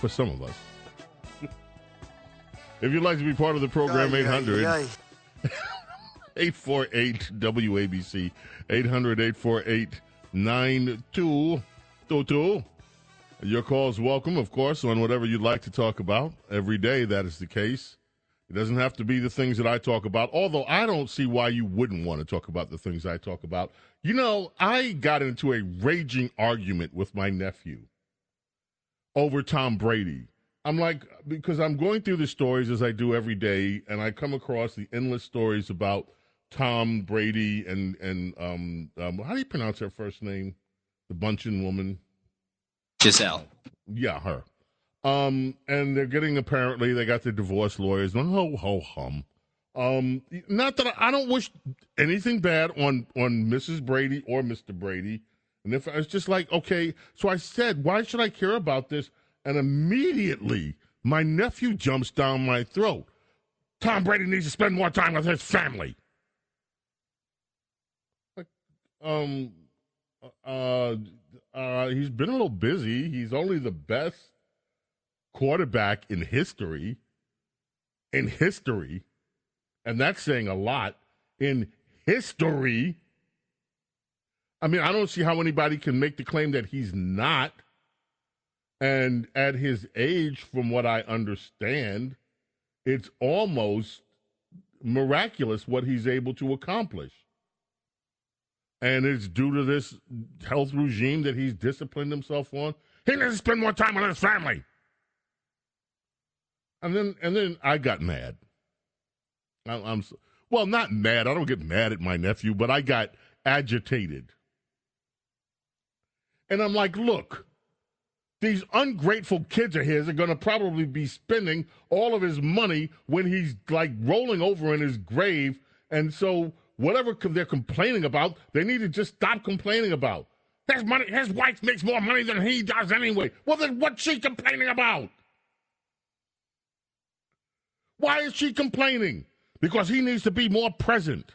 for some of us. if you'd like to be part of the program, 800 848 WABC 800 848 9222. Your calls welcome, of course, on whatever you'd like to talk about. Every day that is the case. It doesn't have to be the things that I talk about, although I don't see why you wouldn't want to talk about the things I talk about. You know, I got into a raging argument with my nephew over Tom Brady. I'm like, because I'm going through the stories as I do every day, and I come across the endless stories about Tom Brady and, and um, um how do you pronounce her first name? The Bündchen woman? Gisele. Yeah, her. Um, and they're getting apparently they got the divorce lawyers. Ho ho hum. Um, not that I, I, don't wish anything bad on on Mrs. Brady or Mr. Brady. And if I was just like, okay, so I said, why should I care about this? And immediately my nephew jumps down my throat. Tom Brady needs to spend more time with his family. Like, Um, uh, uh, he's been a little busy. He's only the best quarterback in history, in history, and that's saying a lot, in history. I mean, I don't see how anybody can make the claim that he's not. And at his age, from what I understand, it's almost miraculous what he's able to accomplish. And it's due to this health regime that he's disciplined himself on. He needs to spend more time with his family. And then and then I got mad. I, I'm well, not mad. I don't get mad at my nephew, but I got agitated. And I'm like, look, these ungrateful kids of his are going to probably be spending all of his money when he's like rolling over in his grave. And so, whatever they're complaining about, they need to just stop complaining about. His money, his wife makes more money than he does anyway. Well, then what's she complaining about? Why is she complaining? Because he needs to be more present.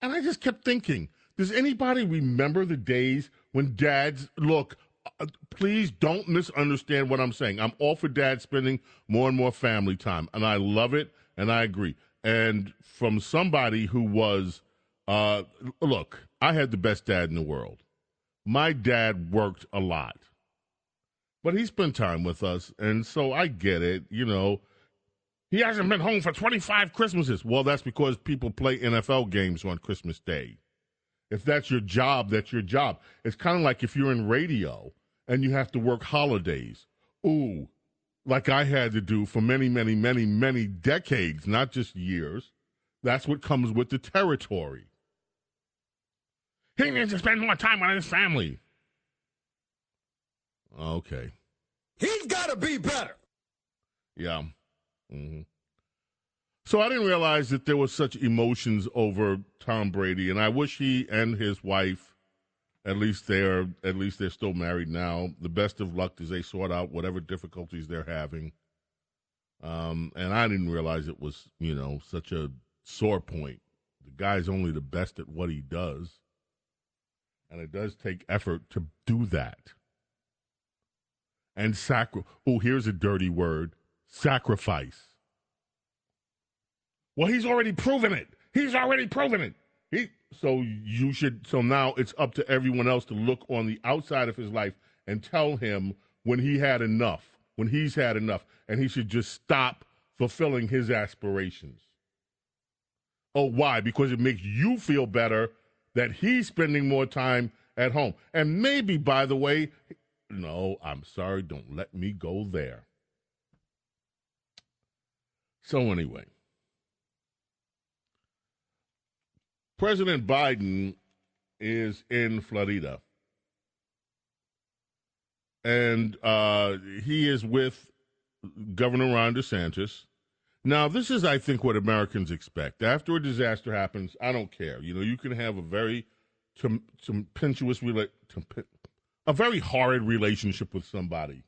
And I just kept thinking, does anybody remember the days when dads look? Uh, please don't misunderstand what I'm saying. I'm all for dad spending more and more family time, and I love it, and I agree. And from somebody who was, uh, look, I had the best dad in the world. My dad worked a lot, but he spent time with us, and so I get it. You know, he hasn't been home for 25 Christmases. Well, that's because people play NFL games on Christmas Day. If that's your job, that's your job. It's kind of like if you're in radio and you have to work holidays. Ooh, like I had to do for many, many, many, many decades, not just years. That's what comes with the territory. He needs to spend more time with his family. Okay. He's got to be better. Yeah. Mm-hmm. So I didn't realize that there was such emotions over Tom Brady, and I wish he and his wife, at least they're at least they're still married now. The best of luck as they sort out whatever difficulties they're having. Um, and I didn't realize it was you know such a sore point. The guy's only the best at what he does, and it does take effort to do that. And sacri- oh, here's a dirty word sacrifice. Well, he's already proven it. He's already proven it. He, so you should. So now it's up to everyone else to look on the outside of his life and tell him when he had enough, when he's had enough, and he should just stop fulfilling his aspirations. Oh, why? Because it makes you feel better that he's spending more time at home. And maybe, by the way, no, I'm sorry, don't let me go there. So, anyway, President Biden is in Florida. And uh, he is with Governor Ron DeSantis. Now, this is, I think, what Americans expect. After a disaster happens, I don't care. You know, you can have a very tempestuous, a very horrid relationship with somebody.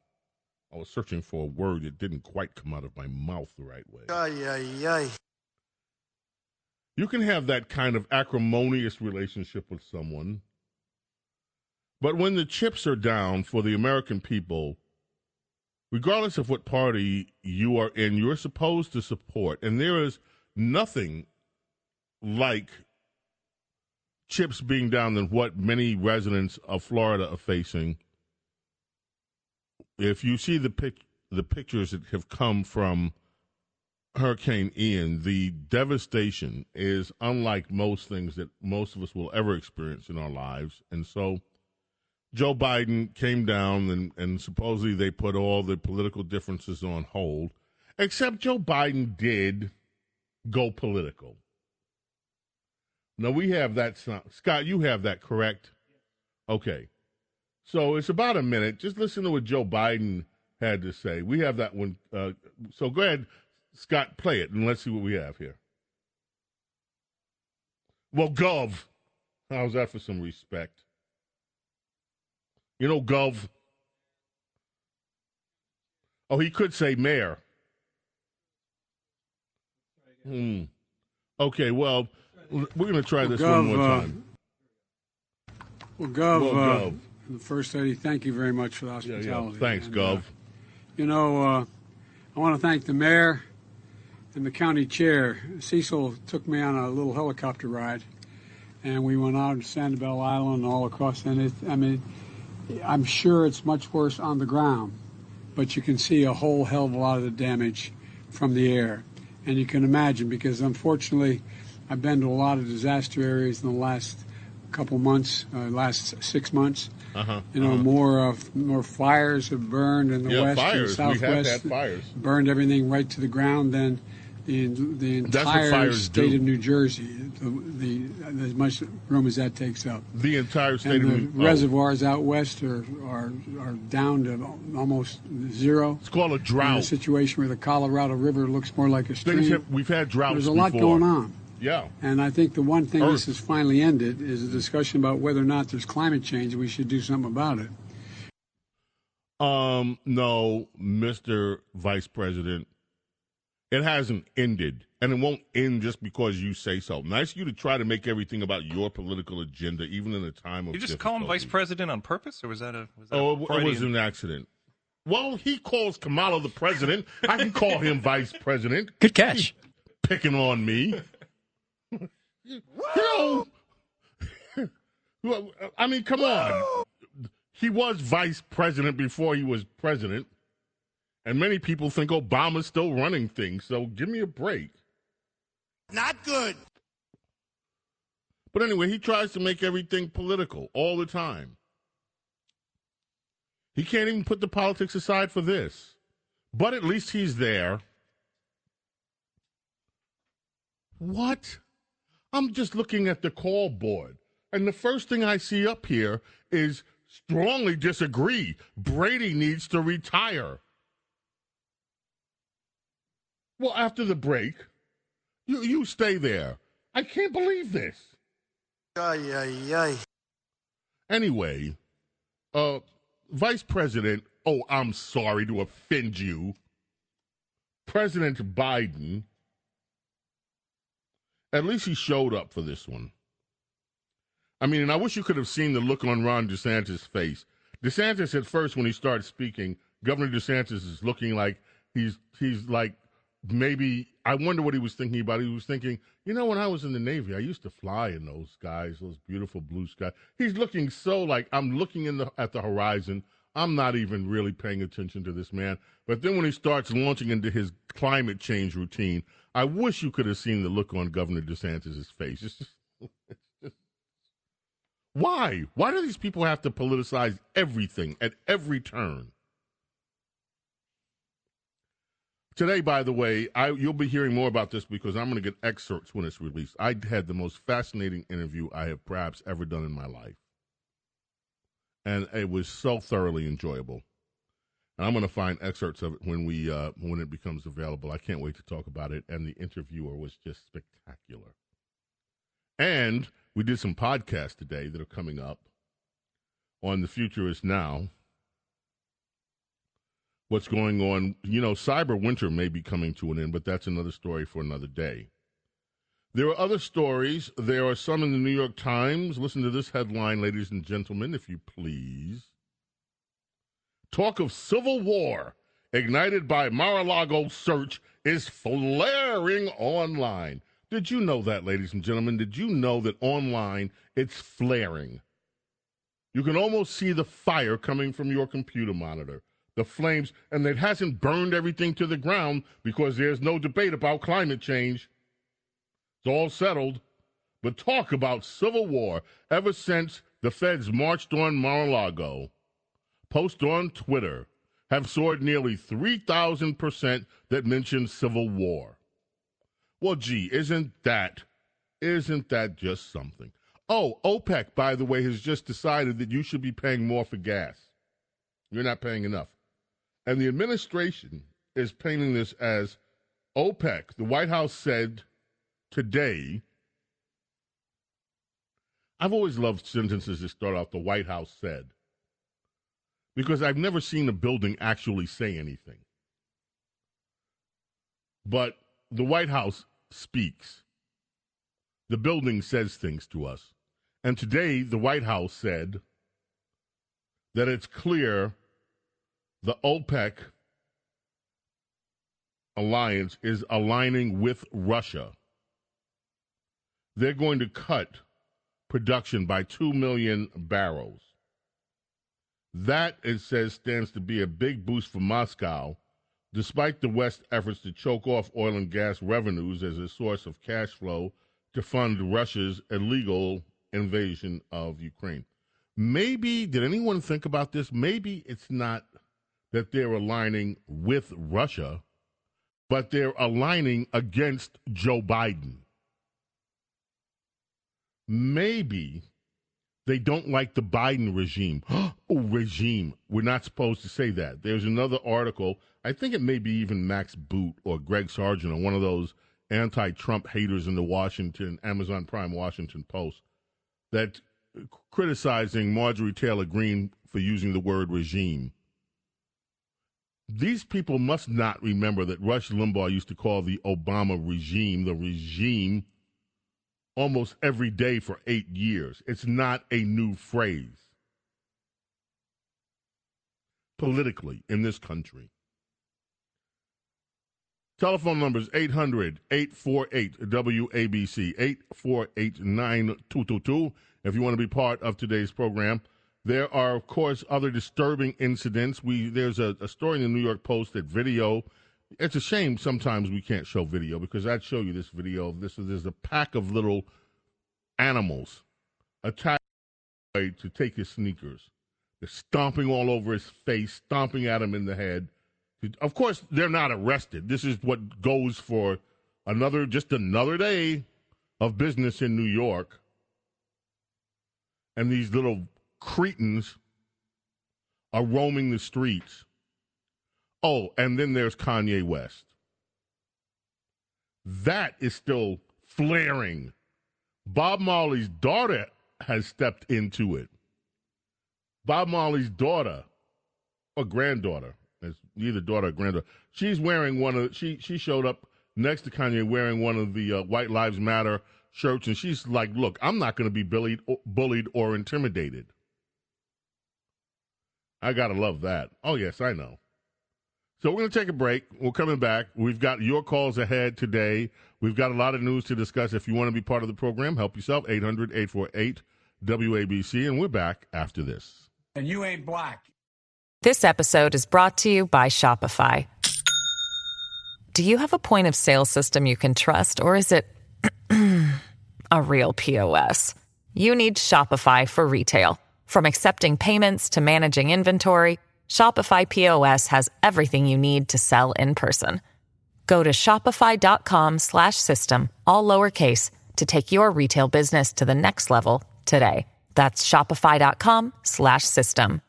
I was searching for a word that didn't quite come out of my mouth the right way. Ay, ay, ay. You can have that kind of acrimonious relationship with someone, but when the chips are down for the American people, regardless of what party you are in, you're supposed to support. And there is nothing like chips being down than what many residents of Florida are facing. If you see the pic- the pictures that have come from Hurricane Ian, the devastation is unlike most things that most of us will ever experience in our lives. And so Joe Biden came down and, and supposedly they put all the political differences on hold, except Joe Biden did go political. Now we have that. Scott, you have that correct? Okay. So it's about a minute. Just listen to what Joe Biden had to say. We have that one. Uh, so go ahead, Scott, play it, and let's see what we have here. Well, Gov. How's that for some respect? You know, Gov. Oh, he could say mayor. Hmm. Okay, well, we're going to try this well, one more uh, time. Well, Gov, Well, uh, Gov. the First Lady, thank you very much for the Yeah, hospitality. yeah. Thanks, And, Gov. uh, you know, uh, I want to thank the mayor and the county chair. Cecil took me on a little helicopter ride, and we went out to Sanibel Island and all across. And it, I mean, I'm sure it's much worse on the ground, but you can see a whole hell of a lot of the damage from the air. And you can imagine because unfortunately, I've been to a lot of disaster areas in the last couple months, uh, last six months. Uh-huh. You know, more uh, more fires have burned in the Yeah, west fires. And southwest. Burned everything right to the ground. Then the the entire state do. of New Jersey, the, the as much room as that takes up. The entire state And of the New- oh. reservoirs out west are, are are down to almost zero. It's called a In a drought. situation where the Colorado River looks more like a stream. Have, we've had droughts. There's a lot before. going on. Yeah. And I think the one thing Earth. this has finally ended is a discussion about whether or not there's climate change and we should do something about it. Um, no, Mr. Vice President. It hasn't ended, and it won't end just because you say so. Nice of you to try to make everything about your political agenda, even in a time of. You just call him vice president on purpose, or was that a? Was that Oh, a it, it was an accident. Well, he calls Kamala the president. I can call him vice president. Good catch. Picking on me. you know, I mean, come on. He was vice president before he was president. And many people think Obama's still running things, so give me a break. Not good. But anyway, he tries to make everything political all the time. He can't even put the politics aside for this. But at least he's there. What? I'm just looking at the call board. And the first thing I see up here is strongly disagree. Brady needs to retire. Well, after the break, you, you stay there. I can't believe this. Ay, ay, ay. Anyway, uh, Vice President, oh, I'm sorry to offend you. President Biden, at least he showed up for this one. I mean, and I wish you could have seen the look on Ron DeSantis' face. DeSantis, at first, when he started speaking, Governor DeSantis is looking like he's he's like maybe I wonder what he was thinking about. He was thinking, you know, when I was in the Navy, I used to fly in those skies, those beautiful blue skies. He's looking so like I'm looking in the at the horizon. I'm not even really paying attention to this man. But then when he starts launching into his climate change routine, I wish you could have seen the look on Governor DeSantis' face. It's just why? Why do these people have to politicize everything at every turn? Today, by the way, I, you'll be hearing more about this because I'm going to get excerpts when it's released. I had the most fascinating interview I have perhaps ever done in my life. And it was so thoroughly enjoyable. And I'm going to find excerpts of it when we uh, when it becomes available. I can't wait to talk about it. And the interviewer was just spectacular. And we did some podcasts today that are coming up on the future is now what's going on. You know, cyber winter may be coming to an end, but that's another story for another day. There are other stories. There are some in the New York Times. Listen to this headline, ladies and gentlemen, if you please. Talk of civil war ignited by Mar a Lago search is flaring online. Did you know that, ladies and gentlemen? Did you know that online it's flaring? You can almost see the fire coming from your computer monitor the flames, and it hasn't burned everything to the ground because there's no debate about climate change. It's all settled. But talk about civil war ever since the feds marched on Mar-a-Lago. Posts on Twitter have soared nearly 3,000% that mention civil war. Well, gee, isn't that, isn't that just something? Oh, OPEC, by the way, has just decided that you should be paying more for gas. You're not paying enough. And the administration is painting this as OPEC. The White House said today. I've always loved sentences that start off the White House said because I've never seen a building actually say anything. But the White House speaks. The building says things to us. And today, the White House said that it's clear the OPEC alliance is aligning with Russia. They're going to cut production by 2 million barrels. That, it says, stands to be a big boost for Moscow, despite the West's efforts to choke off oil and gas revenues as a source of cash flow to fund Russia's illegal invasion of Ukraine. Maybe, did anyone think about this? Maybe it's not that they're aligning with Russia, but they're aligning against Joe Biden. Maybe they don't like the Biden regime. oh, regime. We're not supposed to say that. There's another article. I think it may be even Max Boot or Greg Sargent or one of those anti Trump haters in the Washington, Amazon Prime Washington Post that criticizing Marjorie Taylor Greene for using the word regime these people must not remember that Rush Limbaugh used to call the Obama regime the regime almost every day for eight years. It's not a new phrase politically in this country. Telephone numbers 800 848 WABC 848 9222 if you want to be part of today's program. There are, of course, other disturbing incidents. We there's a, a story in the New York Post that video. It's a shame sometimes we can't show video because I'd show you this video this. There's a pack of little animals attacked to take his sneakers. They're stomping all over his face, stomping at him in the head. Of course, they're not arrested. This is what goes for another, just another day of business in New York. And these little cretins are roaming the streets. Oh, and then there's Kanye West. That is still flaring. Bob Marley's daughter has stepped into it. Bob Marley's daughter, or granddaughter, it's either daughter or granddaughter. She's wearing one of she she showed up next to Kanye wearing one of the uh, White Lives Matter shirts, and she's like, "Look, I'm not going to be bullied, bullied or intimidated." I got to love that. Oh, yes, I know. So we're going to take a break. We're coming back. We've got your calls ahead today. We've got a lot of news to discuss. If you want to be part of the program, help yourself, 800 848 WABC. And we're back after this. And you ain't black. This episode is brought to you by Shopify. Do you have a point of sale system you can trust, or is it a real POS? You need Shopify for retail. From accepting payments to managing inventory, Shopify POS has everything you need to sell in person. Go to shopify.com slash system, all lowercase, to take your retail business to the next level today. That's shopify.com slash system.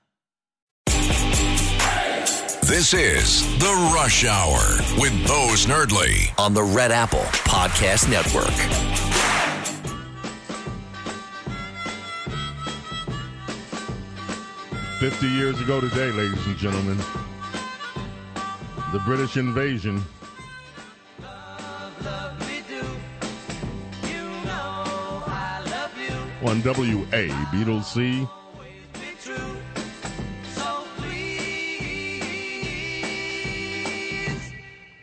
This is The Rush Hour with Bo Snerdley on the Red Apple Podcast Network. Fifty years ago today, ladies and gentlemen, the British invasion. On WA, Beatles C.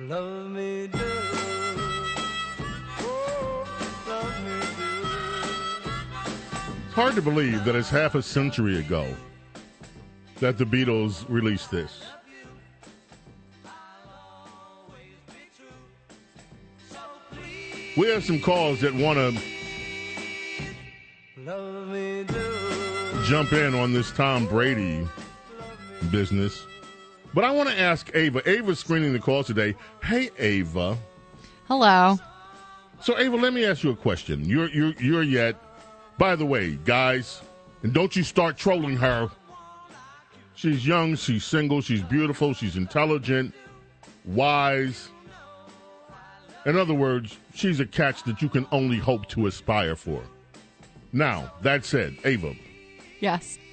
Love me do. Oh, love me do. It's hard to believe that it's half a century ago that the Beatles released this. We have some calls that want to Love me do. jump in on this Tom Brady business. But I want to ask Ava. Ava's screening the calls today. Hey, Ava. Hello. So, Ava, let me ask you a question. You're you're you're yet. By the way, guys, and don't you start trolling her. She's young. She's single. She's beautiful. She's intelligent, wise. In other words, she's a catch that you can only hope to aspire for. Now, that said, Ava, Yes.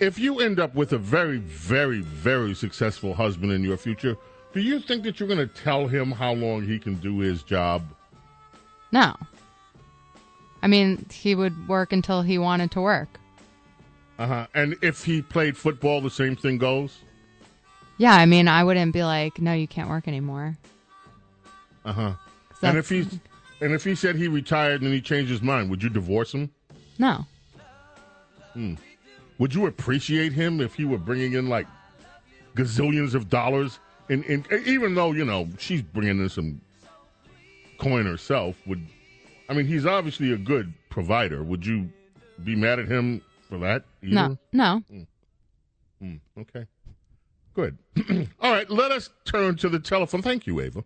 if you end up with a very, very, very successful husband in your future, do you think that you're going to tell him how long he can do his job? No. I mean, he would work until he wanted to work. Uh huh. And if he played football, the same thing goes. Yeah, I mean, I wouldn't be like, no, you can't work anymore. Uh huh. And if he's and if he said he retired and he changed his mind, would you divorce him? No. Would you appreciate him if he were bringing in like gazillions of dollars? And, and even though you know she's bringing in some coin herself, would I mean he's obviously a good provider? Would you be mad at him for that? either? No. No. Hmm, okay. Good. All right, let us turn to the telephone. Thank you, Ava.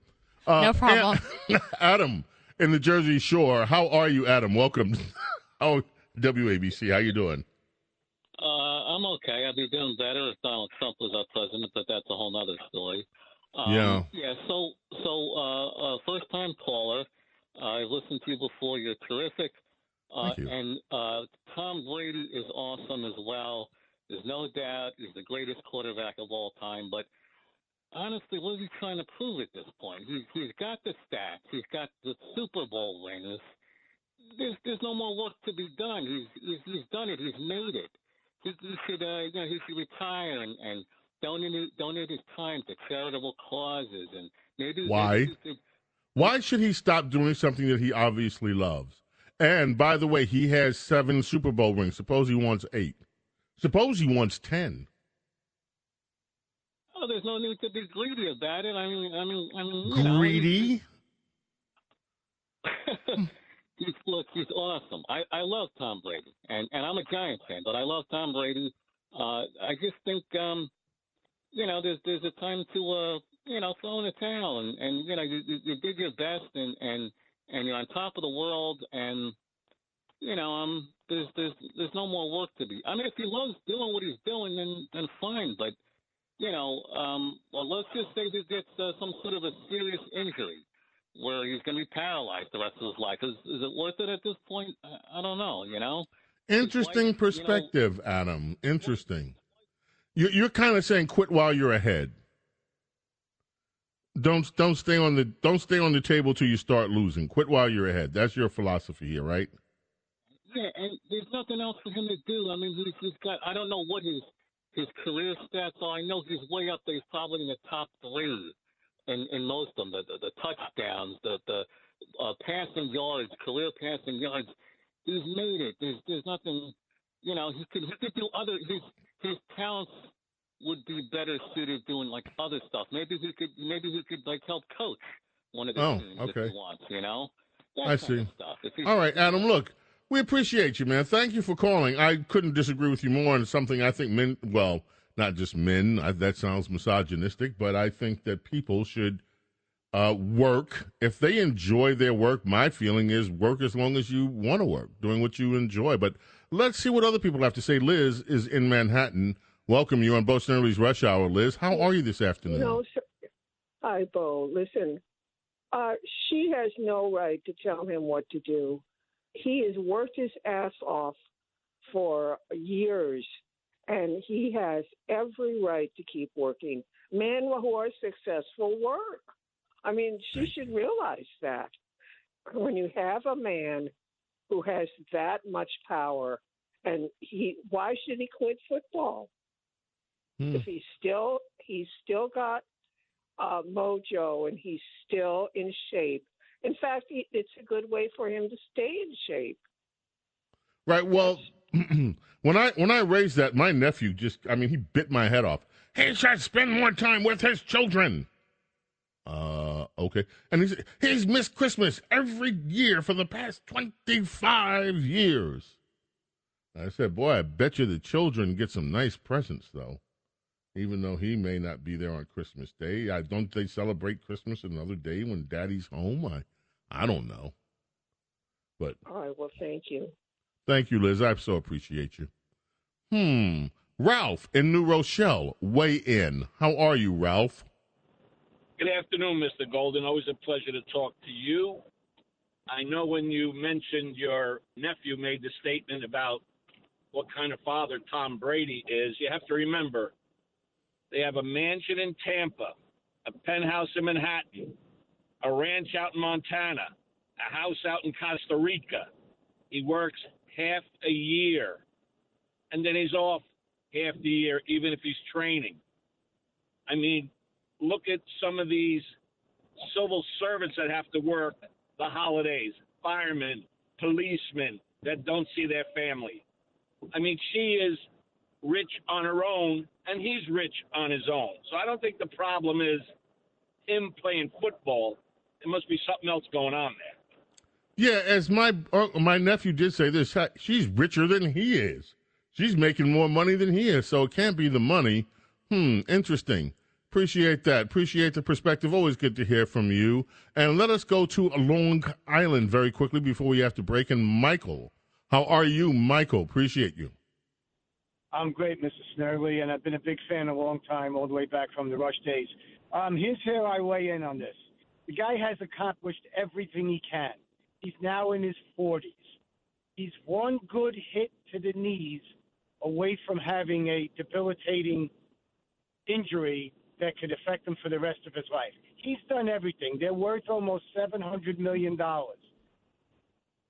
Uh, No problem. Adam in the Jersey Shore. How are you, Adam? Welcome. oh, WABC. How you doing? Uh, I'm okay. I'd be doing better if Donald Trump was our president, but that's a whole other story. Um, Yeah. Yeah. So, so uh, uh, first time caller. I've listened to you before. You're terrific. Uh, And uh, Tom Brady is awesome as well. There's no doubt he's the greatest quarterback of all time. But honestly, what is he trying to prove at this point? He's he's got the stats. He's got the Super Bowl rings. There's there's no more work to be done. He's he's, he's done it. He's made it. He, he should uh, you know he should retire and, and donate donate his time to charitable causes and maybe Why? maybe should- Why should he stop doing something that he obviously loves? And by the way, he has seven Super Bowl rings. Suppose he wants eight. Suppose he wants ten. Oh, there's no need to be greedy about it. I mean, I mean, I mean, you know, Greedy? he's look, he's awesome. I I love Tom Brady, and and I'm a Giants fan, but I love Tom Brady. Uh, I just think, um, you know, there's there's a time to uh, you know, throw in the towel, and and you know, you you, you did your best, and and and you're on top of the world, and you know, um, there's there's there's no more work to be. I mean, if he loves doing what he's doing, then then fine, but you know, um, well, let's just say that gets uh, some sort of a serious injury where he's going to be paralyzed the rest of his life. Is, is it worth it at this point? I, I don't know. You know, Interesting perspective, Adam. Interesting. You, you're kind of saying quit while you're ahead. Don't don't stay on the don't stay on the table till you start losing. Quit while you're ahead. That's your philosophy here, right? yeah, and there's nothing else for him to do. I mean, he's, he's got. I don't know what his his career stats are. I know he's way up there. He's probably in the top three in in most of them. The the, the touchdowns, the the uh, passing yards, career passing yards. He's made it. There's there's nothing. You know, he could he could do other. His his talents would be better suited doing like other stuff. Maybe he could maybe he could like help coach one of the Oh, teams okay. if he wants, you know? That I see. Stuff. All right, Adam. Look, we appreciate you, man. Thank you for calling. I couldn't disagree with you more on something I think men. Well, not just men. I, that sounds misogynistic, but I think that people should uh, work if they enjoy their work. My feeling is work as long as you want to work, doing what you enjoy. But let's see what other people have to say. Liz is in Manhattan. Welcome you on Bo Snerdley's Rush Hour, Liz. How are you this afternoon? No, sir. Hi, Bo. Listen, uh, she has no right to tell him what to do. He has worked his ass off for years, and he has every right to keep working. Men who are successful work. I mean, she should realize that. When you have a man who has that much power, and he, why should he quit football? Hmm. if he's still he's still got uh, mojo and he's still in shape. In fact, it's a good way for him to stay in shape. Right. Well, when I when I raised that, my nephew just I mean he bit my head off. He should spend more time with his children. Uh, okay. And he's he's missed Christmas every year for the past twenty five years. I said, boy, I bet you the children get some nice presents though. Even though he may not be there on Christmas Day, I don't they celebrate Christmas another day when Daddy's home. I, I don't know, but All right. Well, thank you. Thank you, Liz. I so appreciate you. Hmm. Ralph in New Rochelle, weigh in. How are you, Ralph? Good afternoon, Mr. Golden. Always a pleasure to talk to you. I know when you mentioned your nephew made the statement about what kind of father Tom Brady is, you have to remember they have a mansion in Tampa, a penthouse in Manhattan, a ranch out in Montana, a house out in Costa Rica. He works half a year, and then he's off half the year, even if he's training. I mean, look at some of these civil servants that have to work the holidays, firemen, policemen that don't see their family. I mean, she is rich on her own, and he's rich on his own. So I don't think the problem is him playing football. It must be something else going on there. Yeah, as my uh, my nephew did say this, she's richer than he is. She's making more money than he is, so it can't be the money. Hmm, interesting. Appreciate that. Appreciate the perspective. Always good to hear from you. And let us go to Long Island very quickly before we have to break. And Michael, how are you, Michael? Appreciate you. I'm great, Mr. Snerdley, and I've been a big fan a long time, all the way back from the Rush days. Um, here's how I weigh in on this. The guy has accomplished everything he can. He's now in his 40s. He's one good hit to the knees away from having a debilitating injury that could affect him for the rest of his life. He's done everything. They're worth almost $700 million.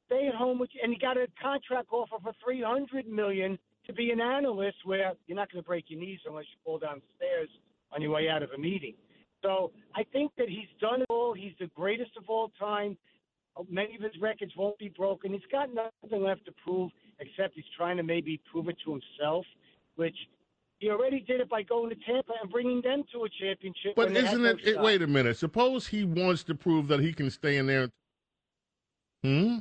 Stay at home with and he got a contract offer for $300 million to be an analyst where you're not going to break your knees unless you fall down the stairs on your way out of a meeting. So I think that he's done it all. He's the greatest of all time. Many of his records won't be broken. He's got nothing left to prove except he's trying to maybe prove it to himself, which he already did it by going to Tampa and bringing them to a championship. But when they had isn't it, it? Wait a minute. Suppose he wants to prove that he can stay in there. Hmm.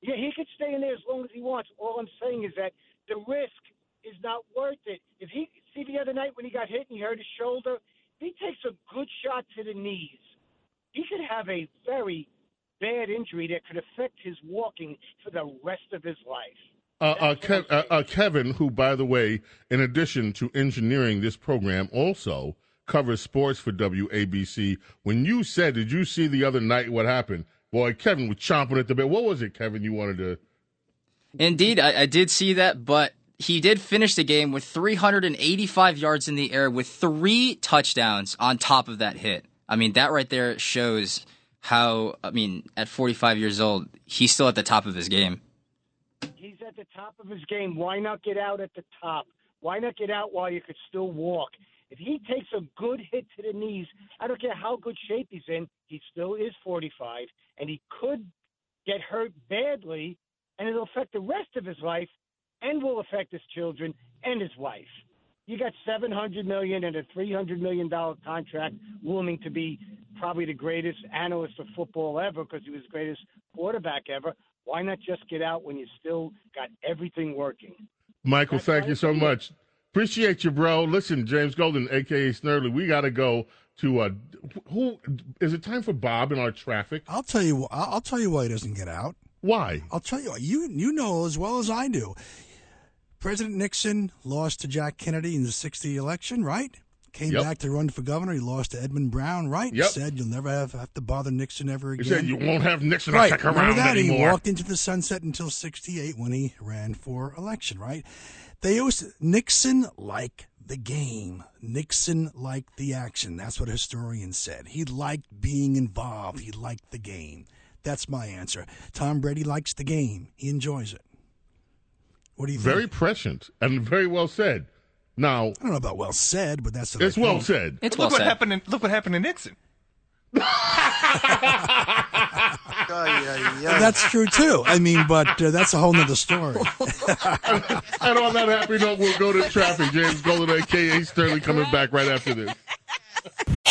Yeah, he could stay in there as long as he wants. All I'm saying is that the risk is not worth it. If he see the other night when he got hit and he hurt his shoulder, if he takes a good shot to the knees, he could have a very bad injury that could affect his walking for the rest of his life. Uh, uh, Kev, uh, uh, Kevin, who, by the way, in addition to engineering this program, also covers sports for WABC. When you said, did you see the other night what happened? Boy, Kevin was chomping at the bit. What was it, Kevin? You wanted to? Indeed, I, I did see that, but he did finish the game with 385 yards in the air with three touchdowns on top of that hit. I mean, that right there shows how, I mean, at 45 years old, he's still at the top of his game. He's at the top of his game. Why not get out at the top? Why not get out while you could still walk? If he takes a good hit to the knees, I don't care how good shape he's in, he still is 45, and he could get hurt badly, and it'll affect the rest of his life and will affect his children and his wife. You got seven hundred million and a three hundred million dollar contract, looming to be probably the greatest analyst of football ever because he was the greatest quarterback ever. Why not just get out when you still got everything working? Michael, thank you so much. Appreciate you, bro. Listen, James Golden, aka Snerdley, we got to go to uh, who is it time for Bob in our traffic? I'll tell you. I'll I'll tell you why he doesn't get out. Why? I'll tell you. You you know as well as I do. President Nixon lost to Jack Kennedy in the '60 election, right? Came Yep. back to run for governor. He lost to Edmund Brown, right? Yep. Said you'll never have, have to bother Nixon ever again. He said you won't have Nixon right. to stick Remember around that? anymore. He walked into the sunset until '68 when he ran for election, right? They used Nixon liked the game. Nixon liked the action. That's what historians said. He liked being involved. He liked the game. That's my answer. Tom Brady likes the game. He enjoys it. What do you think? Very prescient and very well said. Now, I don't know about well said, but that's the it's well thing. said. look what happened. In, look what happened to Nixon. That's true too. I mean, but uh, that's a whole nother story. and on that happy note, we'll go to traffic. James Golden, aka Snerdley, coming back right after this.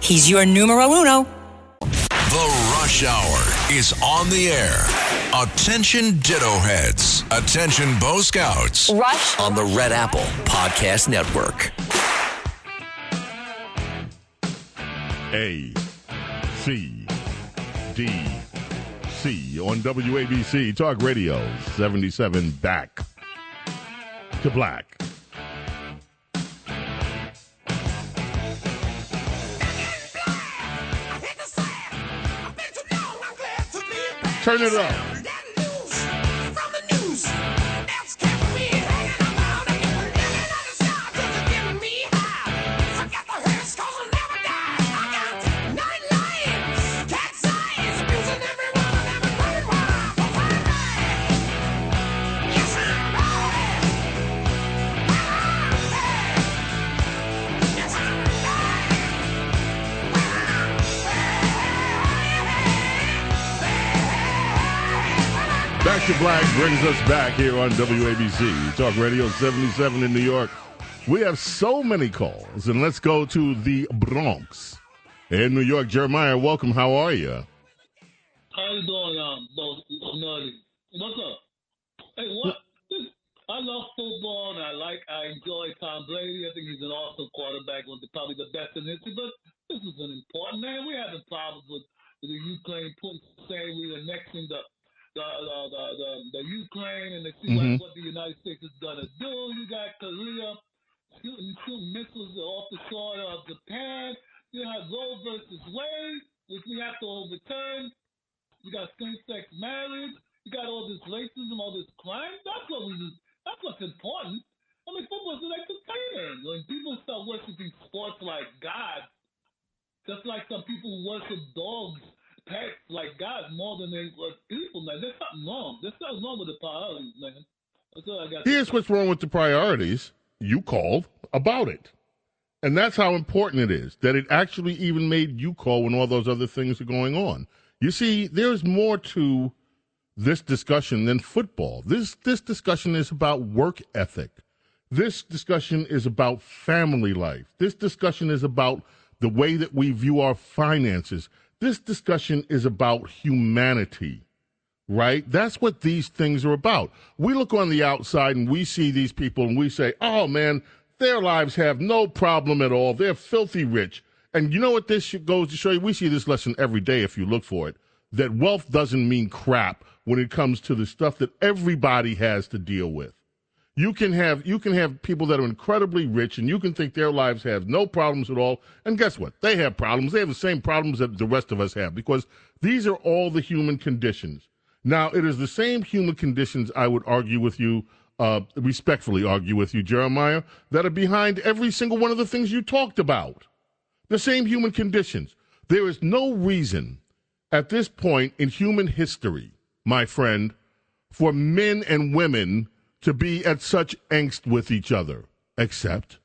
He's your numero uno. The Rush Hour is on the air. Attention Ditto Heads. Attention Bo Scouts. Rush on the Red Apple Podcast Network. A C D C on WABC Talk Radio 77 back to black. Turn it up. Brings us back here on WABC Talk Radio 77 in New York. We have so many calls, and let's go to the Bronx in New York. Jeremiah, welcome. How are you? How you doing, um, both? What's up? Hey, what? I love football and I like, I enjoy Tom Brady. I think he's an awesome quarterback, one of probably the best in history. But this is an important man. We're having problems with, the Ukraine putting saying we are annexing the the the the, the, the Ukraine and they see Mhm. like what the United States is gonna do. You got Korea shooting shooting missiles off the shore of Japan. You have Roe versus Wade, which we have to overturn. You got same-sex marriage. You got all this racism, all this crime. That's what we. That's what's important. I mean, football's an entertainment. When people start worshiping sports like God, just like some people worship dogs, like God more than they worship people, man. There's something wrong. There's something wrong with the priorities, man. That's all I got. Here's what's wrong with the priorities. You called about it. And that's how important it is that it actually even made you call when all those other things are going on. You see, there's more to this discussion than football. This this discussion is about work ethic. This discussion is about family life. This discussion is about the way that we view our finances. This discussion is about humanity right? That's what these things are about. We look on the outside and we see these people and we say, oh man, their lives have no problem at all. They're filthy rich. And you know what this goes to show you? We see this lesson every day if you look for it. That wealth doesn't mean crap when it comes to the stuff that everybody has to deal with. You can have you can have people that are incredibly rich and you can think their lives have no problems at all. And guess what? They have problems. They have the same problems that the rest of us have because these are all the human conditions. Now, it is the same human conditions, I would argue with you, uh, respectfully argue with you, Jeremiah, that are behind every single one of the things you talked about. The same human conditions. There is no reason at this point in human history, my friend, for men and women to be at such angst with each other, except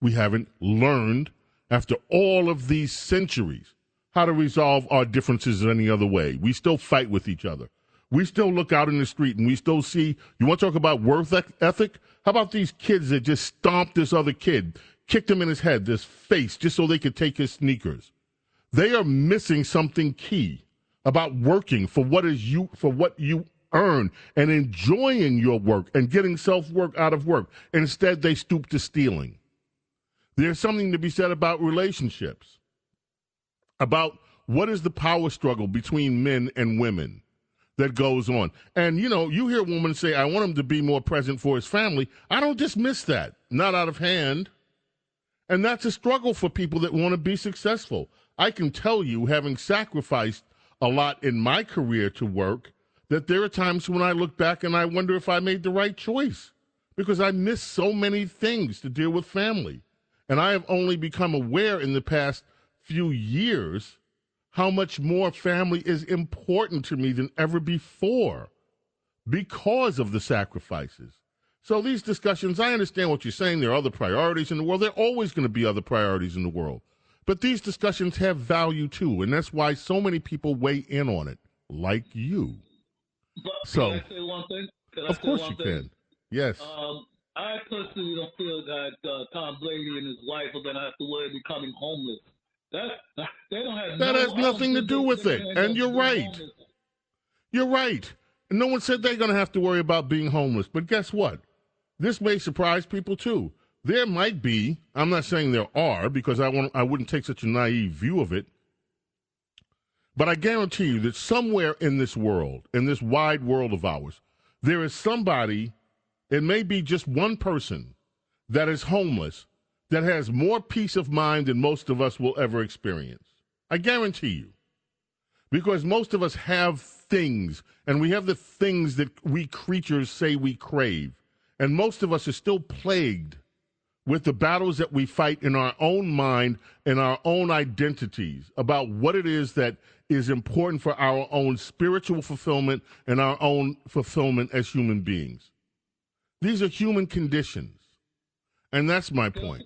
we haven't learned after all of these centuries how to resolve our differences any other way. We still fight with each other. We still look out in the street and we still see. You want to talk about worth ethic? How about these kids that just stomped this other kid, kicked him in his head, this face, just so they could take his sneakers? They are missing something key about working for what is you for what you earn and enjoying your work and getting self work out of work. Instead, they stoop to stealing. There's something to be said about relationships, about what is the power struggle between men and women that goes on. And, you know, you hear a woman say, I want him to be more present for his family. I don't dismiss that, not out of hand. And that's a struggle for people that want to be successful. I can tell you, having sacrificed a lot in my career to work, that there are times when I look back and I wonder if I made the right choice because I miss so many things to deal with family. And I have only become aware in the past few years how much more family is important to me than ever before because of the sacrifices. So these discussions, I understand what you're saying. There are other priorities in the world. There are always going to be other priorities in the world. But these discussions have value too, and that's why so many people weigh in on it, like you. But So- can I say one thing? Can Of course you thing? can. Yes. Um, I personally don't feel that uh, Tom Brady and his wife are going to have to worry about becoming homeless. That they don't have. That no, has nothing to do with it. And you're right. homeless. You're right. And no one said they're going to have to worry about being homeless. But guess what? This may surprise people too. There might be, I'm not saying there are because I want I wouldn't take such a naive view of it. But I guarantee you that somewhere in this world, in this wide world of ours, there is somebody, it may be just one person that is homeless that has more peace of mind than most of us will ever experience. I guarantee you because most of us have things and we have the things that we creatures say we crave and most of us are still plagued with the battles that we fight in our own mind and our own identities about what it is that is important for our own spiritual fulfillment and our own fulfillment as human beings these are human conditions and that's my point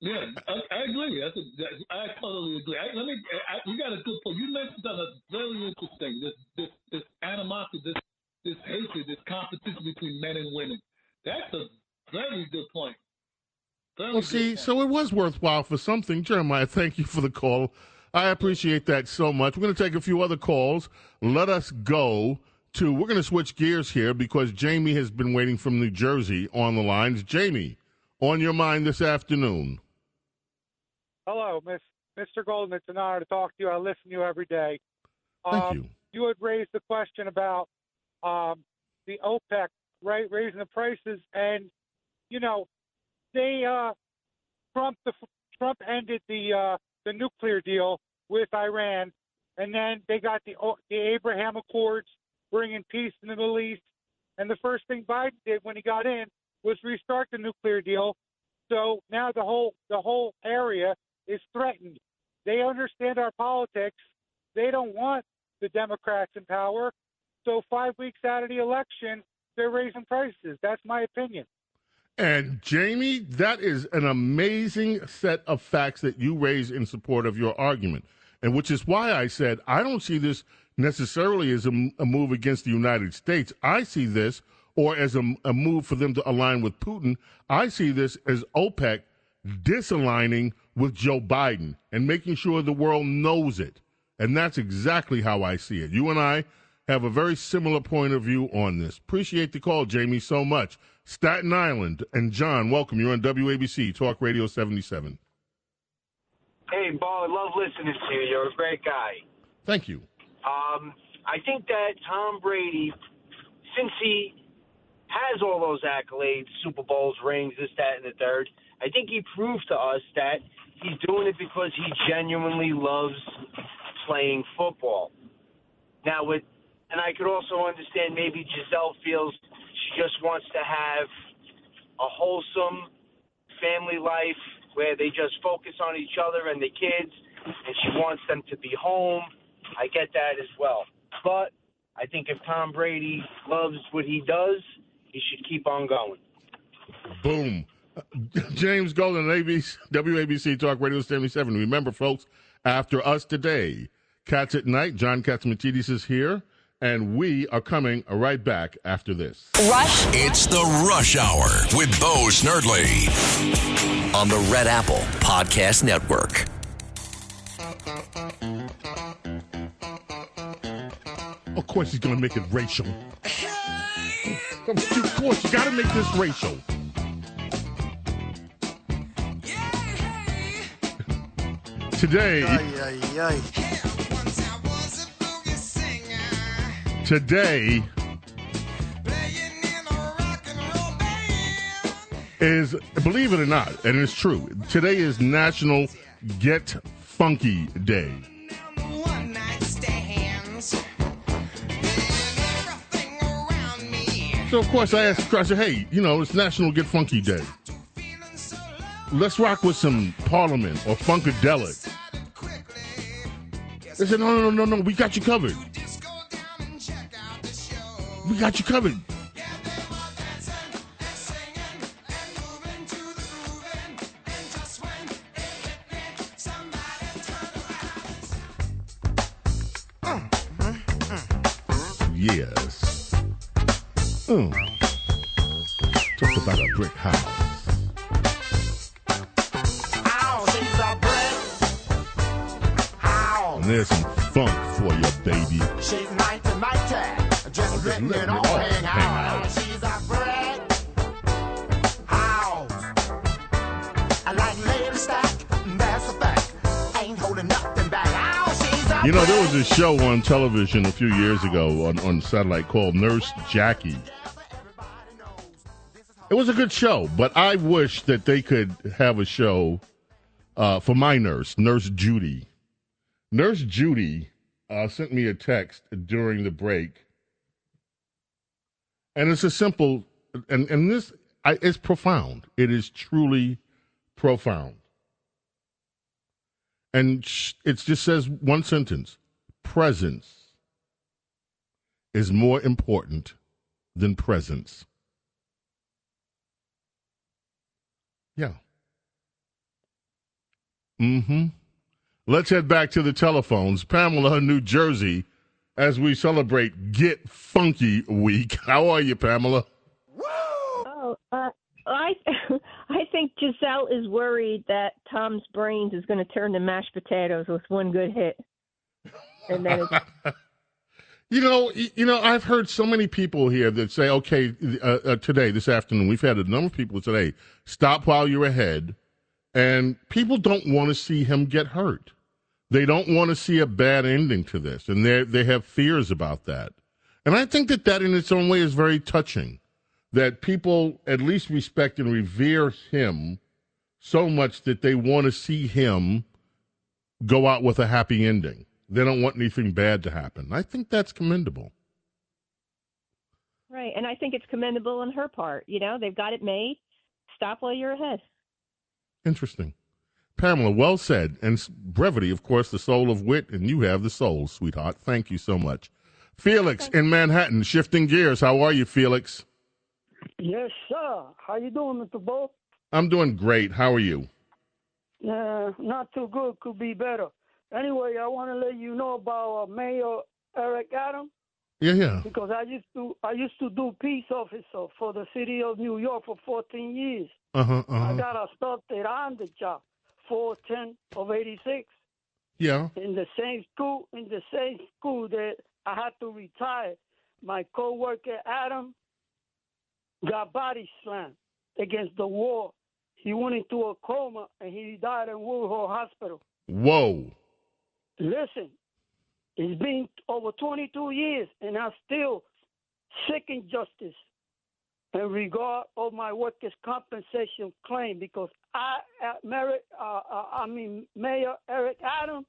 Yeah, I, I agree. That's a, I totally agree. I, let me. I, you got a good point. You mentioned something very interesting. This this this animosity, this this hatred, this competition between men and women. That's a very good point. Very Well, see, so it was worthwhile for something. Jeremiah, thank you for the call. I appreciate that so much. We're going to take a few other calls. Let us go to, we're going to switch gears here because Jamie has been waiting from New Jersey on the lines. Jamie, on your mind this afternoon. Hello, Miss Mr. Golden. It's an honor to talk to you. I listen to you every day. Thank um, you. You had raised the question about um, the OPEC right, raising the prices, and you know, they uh, Trump the Trump ended the uh, the nuclear deal with Iran, and then they got the O- the Abraham Accords, bringing peace in the Middle East. And the first thing Biden did when he got in was restart the nuclear deal. So now the whole the whole area is threatened. They understand our politics. They don't want the Democrats in power. So five weeks out of the election, they're raising prices. That's my opinion. And Jamie, that is an amazing set of facts that you raise in support of your argument. And which is why I said I don't see this necessarily as a, a move against the United States. I see this, or as a, a move for them to align with Putin. I see this as OPEC disaligning with Joe Biden and making sure the world knows it. And that's exactly how I see it. You and I have a very similar point of view on this. Appreciate the call, Jamie, so much. Staten Island and John, welcome. You're on WABC Talk Radio 77. Hey, Bo, I love listening to you. You're a great guy. Thank you. Um, I think that Tom Brady, since he has all those accolades, Super Bowls, rings, this, that, and the third, I think he proved to us that he's doing it because he genuinely loves playing football. Now, with and I could also understand maybe Gisele feels She just wants to have a wholesome family life where they just focus on each other and the kids, and she wants them to be home. I get that as well. But I think if Tom Brady loves what he does, he should keep on going. Boom. James Golden, ABC, WABC Talk Radio 77. Remember, folks, after us today, Cats at Night, John Catsimatidis is here, and we are coming right back after this. Rush. It's the Rush Hour with Bo Snerdley on the Red Apple Podcast Network. Of course, he's going to make it racial. Of course, you got to make this racial. Today, today is, believe it or not, and it's true, today is National Get Funky Day. So, of course, I asked Crusher, hey, you know, it's National Get Funky Day. Let's rock with some Parliament or Funkadelic. They said, no, no, no, no, no, we got you covered. We got you covered. Yes. Mm. Talk about a brick house. Holding nothing back. Ow, You know, there was a show on television a few years ago on, on satellite called Nurse Jackie. It was a good show, but I wish that they could have a show uh, for my nurse, Nurse Judy. Nurse Judy uh, sent me a text during the break, and it's a simple, and and this I, it's profound. It is truly profound, and it just says one sentence: presence is more important than presents. Yeah. Mm-hmm. Let's head back to the telephones. Pamela New Jersey as we celebrate Get Funky Week. How are you, Pamela? Oh, uh, I I think Gisele is worried that Tom's brains is going to turn to mashed potatoes with one good hit, and then You know, you know, I've heard so many people here that say, okay, uh, uh, today, this afternoon, we've had a number of people today, stop while you're ahead. And people don't want to see him get hurt. They don't want to see a bad ending to this. And they they have fears about that. And I think that that in its own way is very touching. That people at least respect and revere him so much that they want to see him go out with a happy ending. They don't want anything bad to happen. I think that's commendable. right. And I think it's commendable on her part. You know, they've got it made. Stop while you're ahead. Interesting. Pamela, well said. And brevity, of course, the soul of wit, and you have the soul, sweetheart. Thank you so much. Felix in Manhattan, shifting gears. How are you, Felix? Yes, sir. How you doing, Mr. Bo? I'm doing great. How are you? Uh, not too good. Could be better. Anyway, I want to let you know about uh, Mayor Eric Adams Yeah, yeah. because I used to I used to do peace officer for the city of New York for 14 years. Uh huh. Uh I got started on the job 410 of 86 Yeah. in the same school in the same school that I had to retire. My coworker Adam got body slammed against the wall. He went into a coma and he died in Woodhull Hospital. Whoa. Listen, it's been over 22 years and I'm still seeking justice in regard of my workers' compensation claim because I, uh, Mayor, uh, uh, I mean Mayor Eric Adams,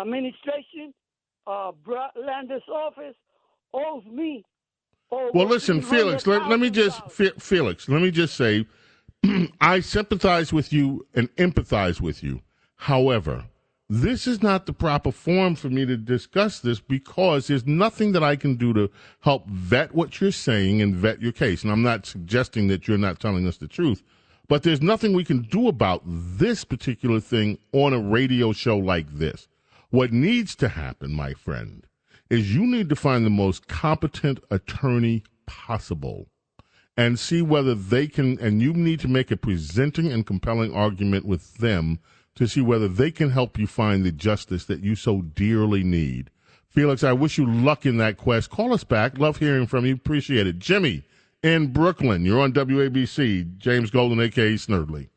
administration, uh, Brad Lander's office owes me over Well, listen, Felix. Let, let me just Fe- Felix. Let me just say, I sympathize with you and empathize with you. However, this is not the proper forum for me to discuss this because there's nothing that I can do to help vet what you're saying and vet your case. And I'm not suggesting that you're not telling us the truth, but there's nothing we can do about this particular thing on a radio show like this. What needs to happen, my friend, is you need to find the most competent attorney possible and see whether they can, and you need to make a presenting and compelling argument with them to see whether they can help you find the justice that you so dearly need. Felix, I wish you luck in that quest. Call us back. Love hearing from you. Appreciate it. Jimmy in Brooklyn, you're on WABC. James Golden, aka Snerdley.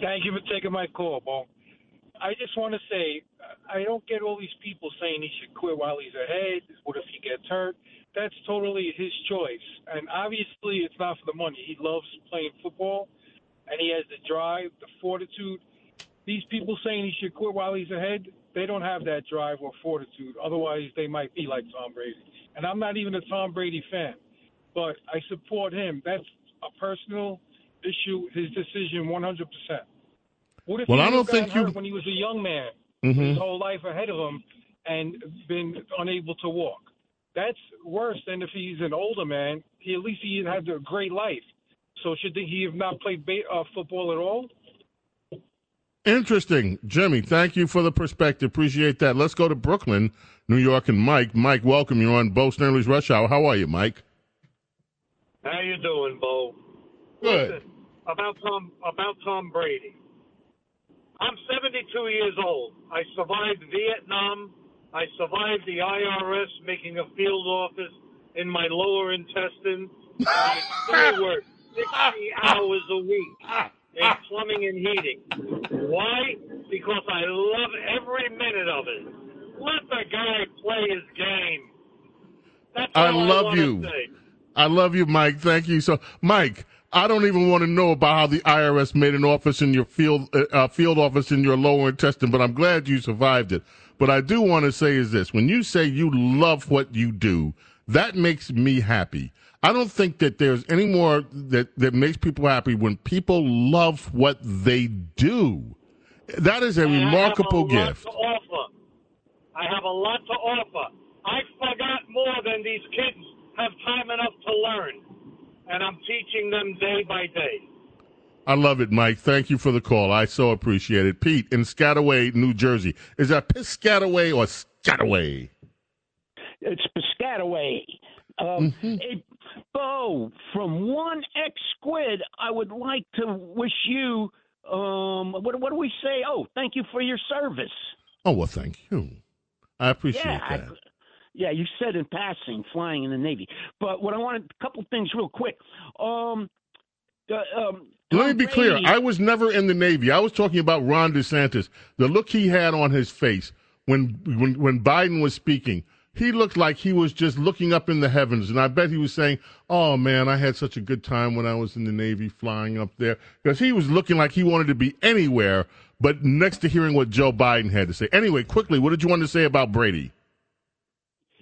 Thank you for taking my call, Bo. I just want to say, I don't get all these people saying he should quit while he's ahead. What if he gets hurt? That's totally his choice. And obviously, it's not for the money. He loves playing football, and he has the drive, the fortitude. These people saying he should quit while he's ahead, they don't have that drive or fortitude. Otherwise, they might be like Tom Brady. And I'm not even a Tom Brady fan, but I support him. That's a personal issue, his decision 100%. What if Well, he I don't think you- when he was a young man, Mhm. his whole life ahead of him, and been unable to walk? That's worse than if he's an older man. He at least he had a great life. So should he have not played ba- uh, football at all? Interesting. Jimmy, thank you for the perspective. Appreciate that. Let's go to Brooklyn, New York, and Mike. Mike, welcome. You're on Bo Snerdley's Rush Hour. How are you, Mike? How you doing, Bo? Good. Listen, about Tom about Tom Brady. I'm 72 years old. I survived Vietnam. I survived the IRS making a field office in my lower intestine. I still work 60 hours a week in plumbing and heating. Why? Because I love every minute of it. Let the guy play his game. That's I love wanna you. say. I love you, Mike. Thank you. So, Mike, I don't even want to know about how the IRS made an office in your field uh, uh, field office in your lower intestine, but I'm glad you survived it. But I do want to say is this: when you say you love what you do, that makes me happy. I don't think that there's any more that that makes people happy when people love what they do. That is a remarkable I have a gift. Lot to offer. I have a lot to offer. I forgot more than these kids have time enough to learn, and I'm teaching them day by day. I love it, Mike. Thank you for the call. I so appreciate it. Pete in Scataway, New Jersey. Is that Piscataway or Scataway? It's Piscataway. Um, hey, Bo, from one X Squid, I would like to wish you. Um, what, what do we say? Oh, thank you for your service. Oh, well, thank you. I appreciate yeah, I- that. Yeah, you said in passing, flying in the Navy. But what I wanted, a couple things real quick. Um, the, um, Let me be clear. I was never in the Navy. I was talking about Ron DeSantis. The look he had on his face when when when Biden was speaking, he looked like he was just looking up in the heavens, and I bet he was saying, "Oh man, I had such a good time when I was in the Navy flying up there," because he was looking like he wanted to be anywhere but next to hearing what Joe Biden had to say. Anyway, quickly, what did you want to say about Brady?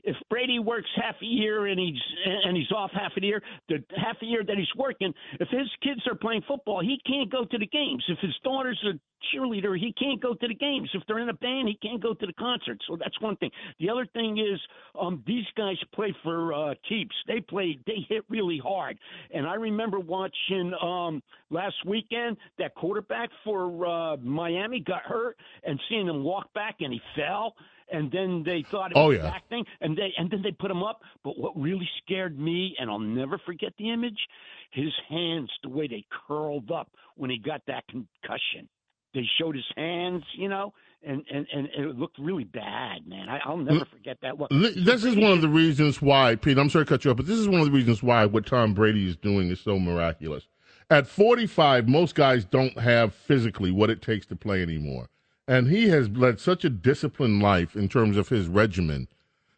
If Brady works half a year and he's and he's off half a year, the half a year that he's working, if his kids are playing football, he can't go to the games. If his daughter's a cheerleader, he can't go to the games. If they're in a band, he can't go to the concert. So that's one thing. The other thing is um, these guys play for uh, keeps. They play, they hit really hard. And I remember watching um, last weekend that quarterback for uh, Miami got hurt and seeing him walk back and he fell and then they thought it Oh, was yeah. acting, and they and then they put him up. But what really scared me, and I'll never forget the image, his hands, the way they curled up when he got that concussion. They showed his hands, you know, and and and it looked really bad, man. I, I'll never forget that look. Li- This is one of the reasons why, Pete. I'm sorry to cut you off, but this is one of the reasons why what Tom Brady is doing is so miraculous. At 45, most guys don't have physically what it takes to play anymore, and he has led such a disciplined life in terms of his regimen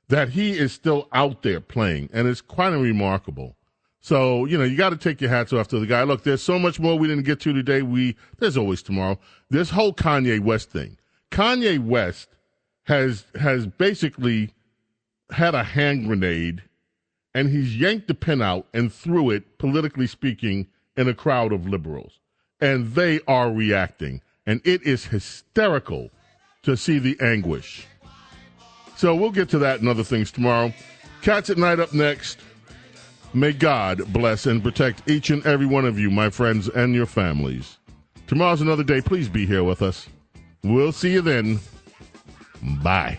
that he is still out there playing, and it's quite remarkable. So you know you got to take your hats off to the guy. Look, there's so much more we didn't get to today. We there's always tomorrow. This whole Kanye West thing. Kanye West has has basically had a hand grenade and he's yanked the pin out and threw it, politically speaking, in a crowd of liberals. And they are reacting. And it is hysterical to see the anguish. So we'll get to that and other things tomorrow. Cats at Night up next. May God bless and protect each and every one of you, my friends, and your families. Tomorrow's another day. Please be here with us. We'll see you then. Bye.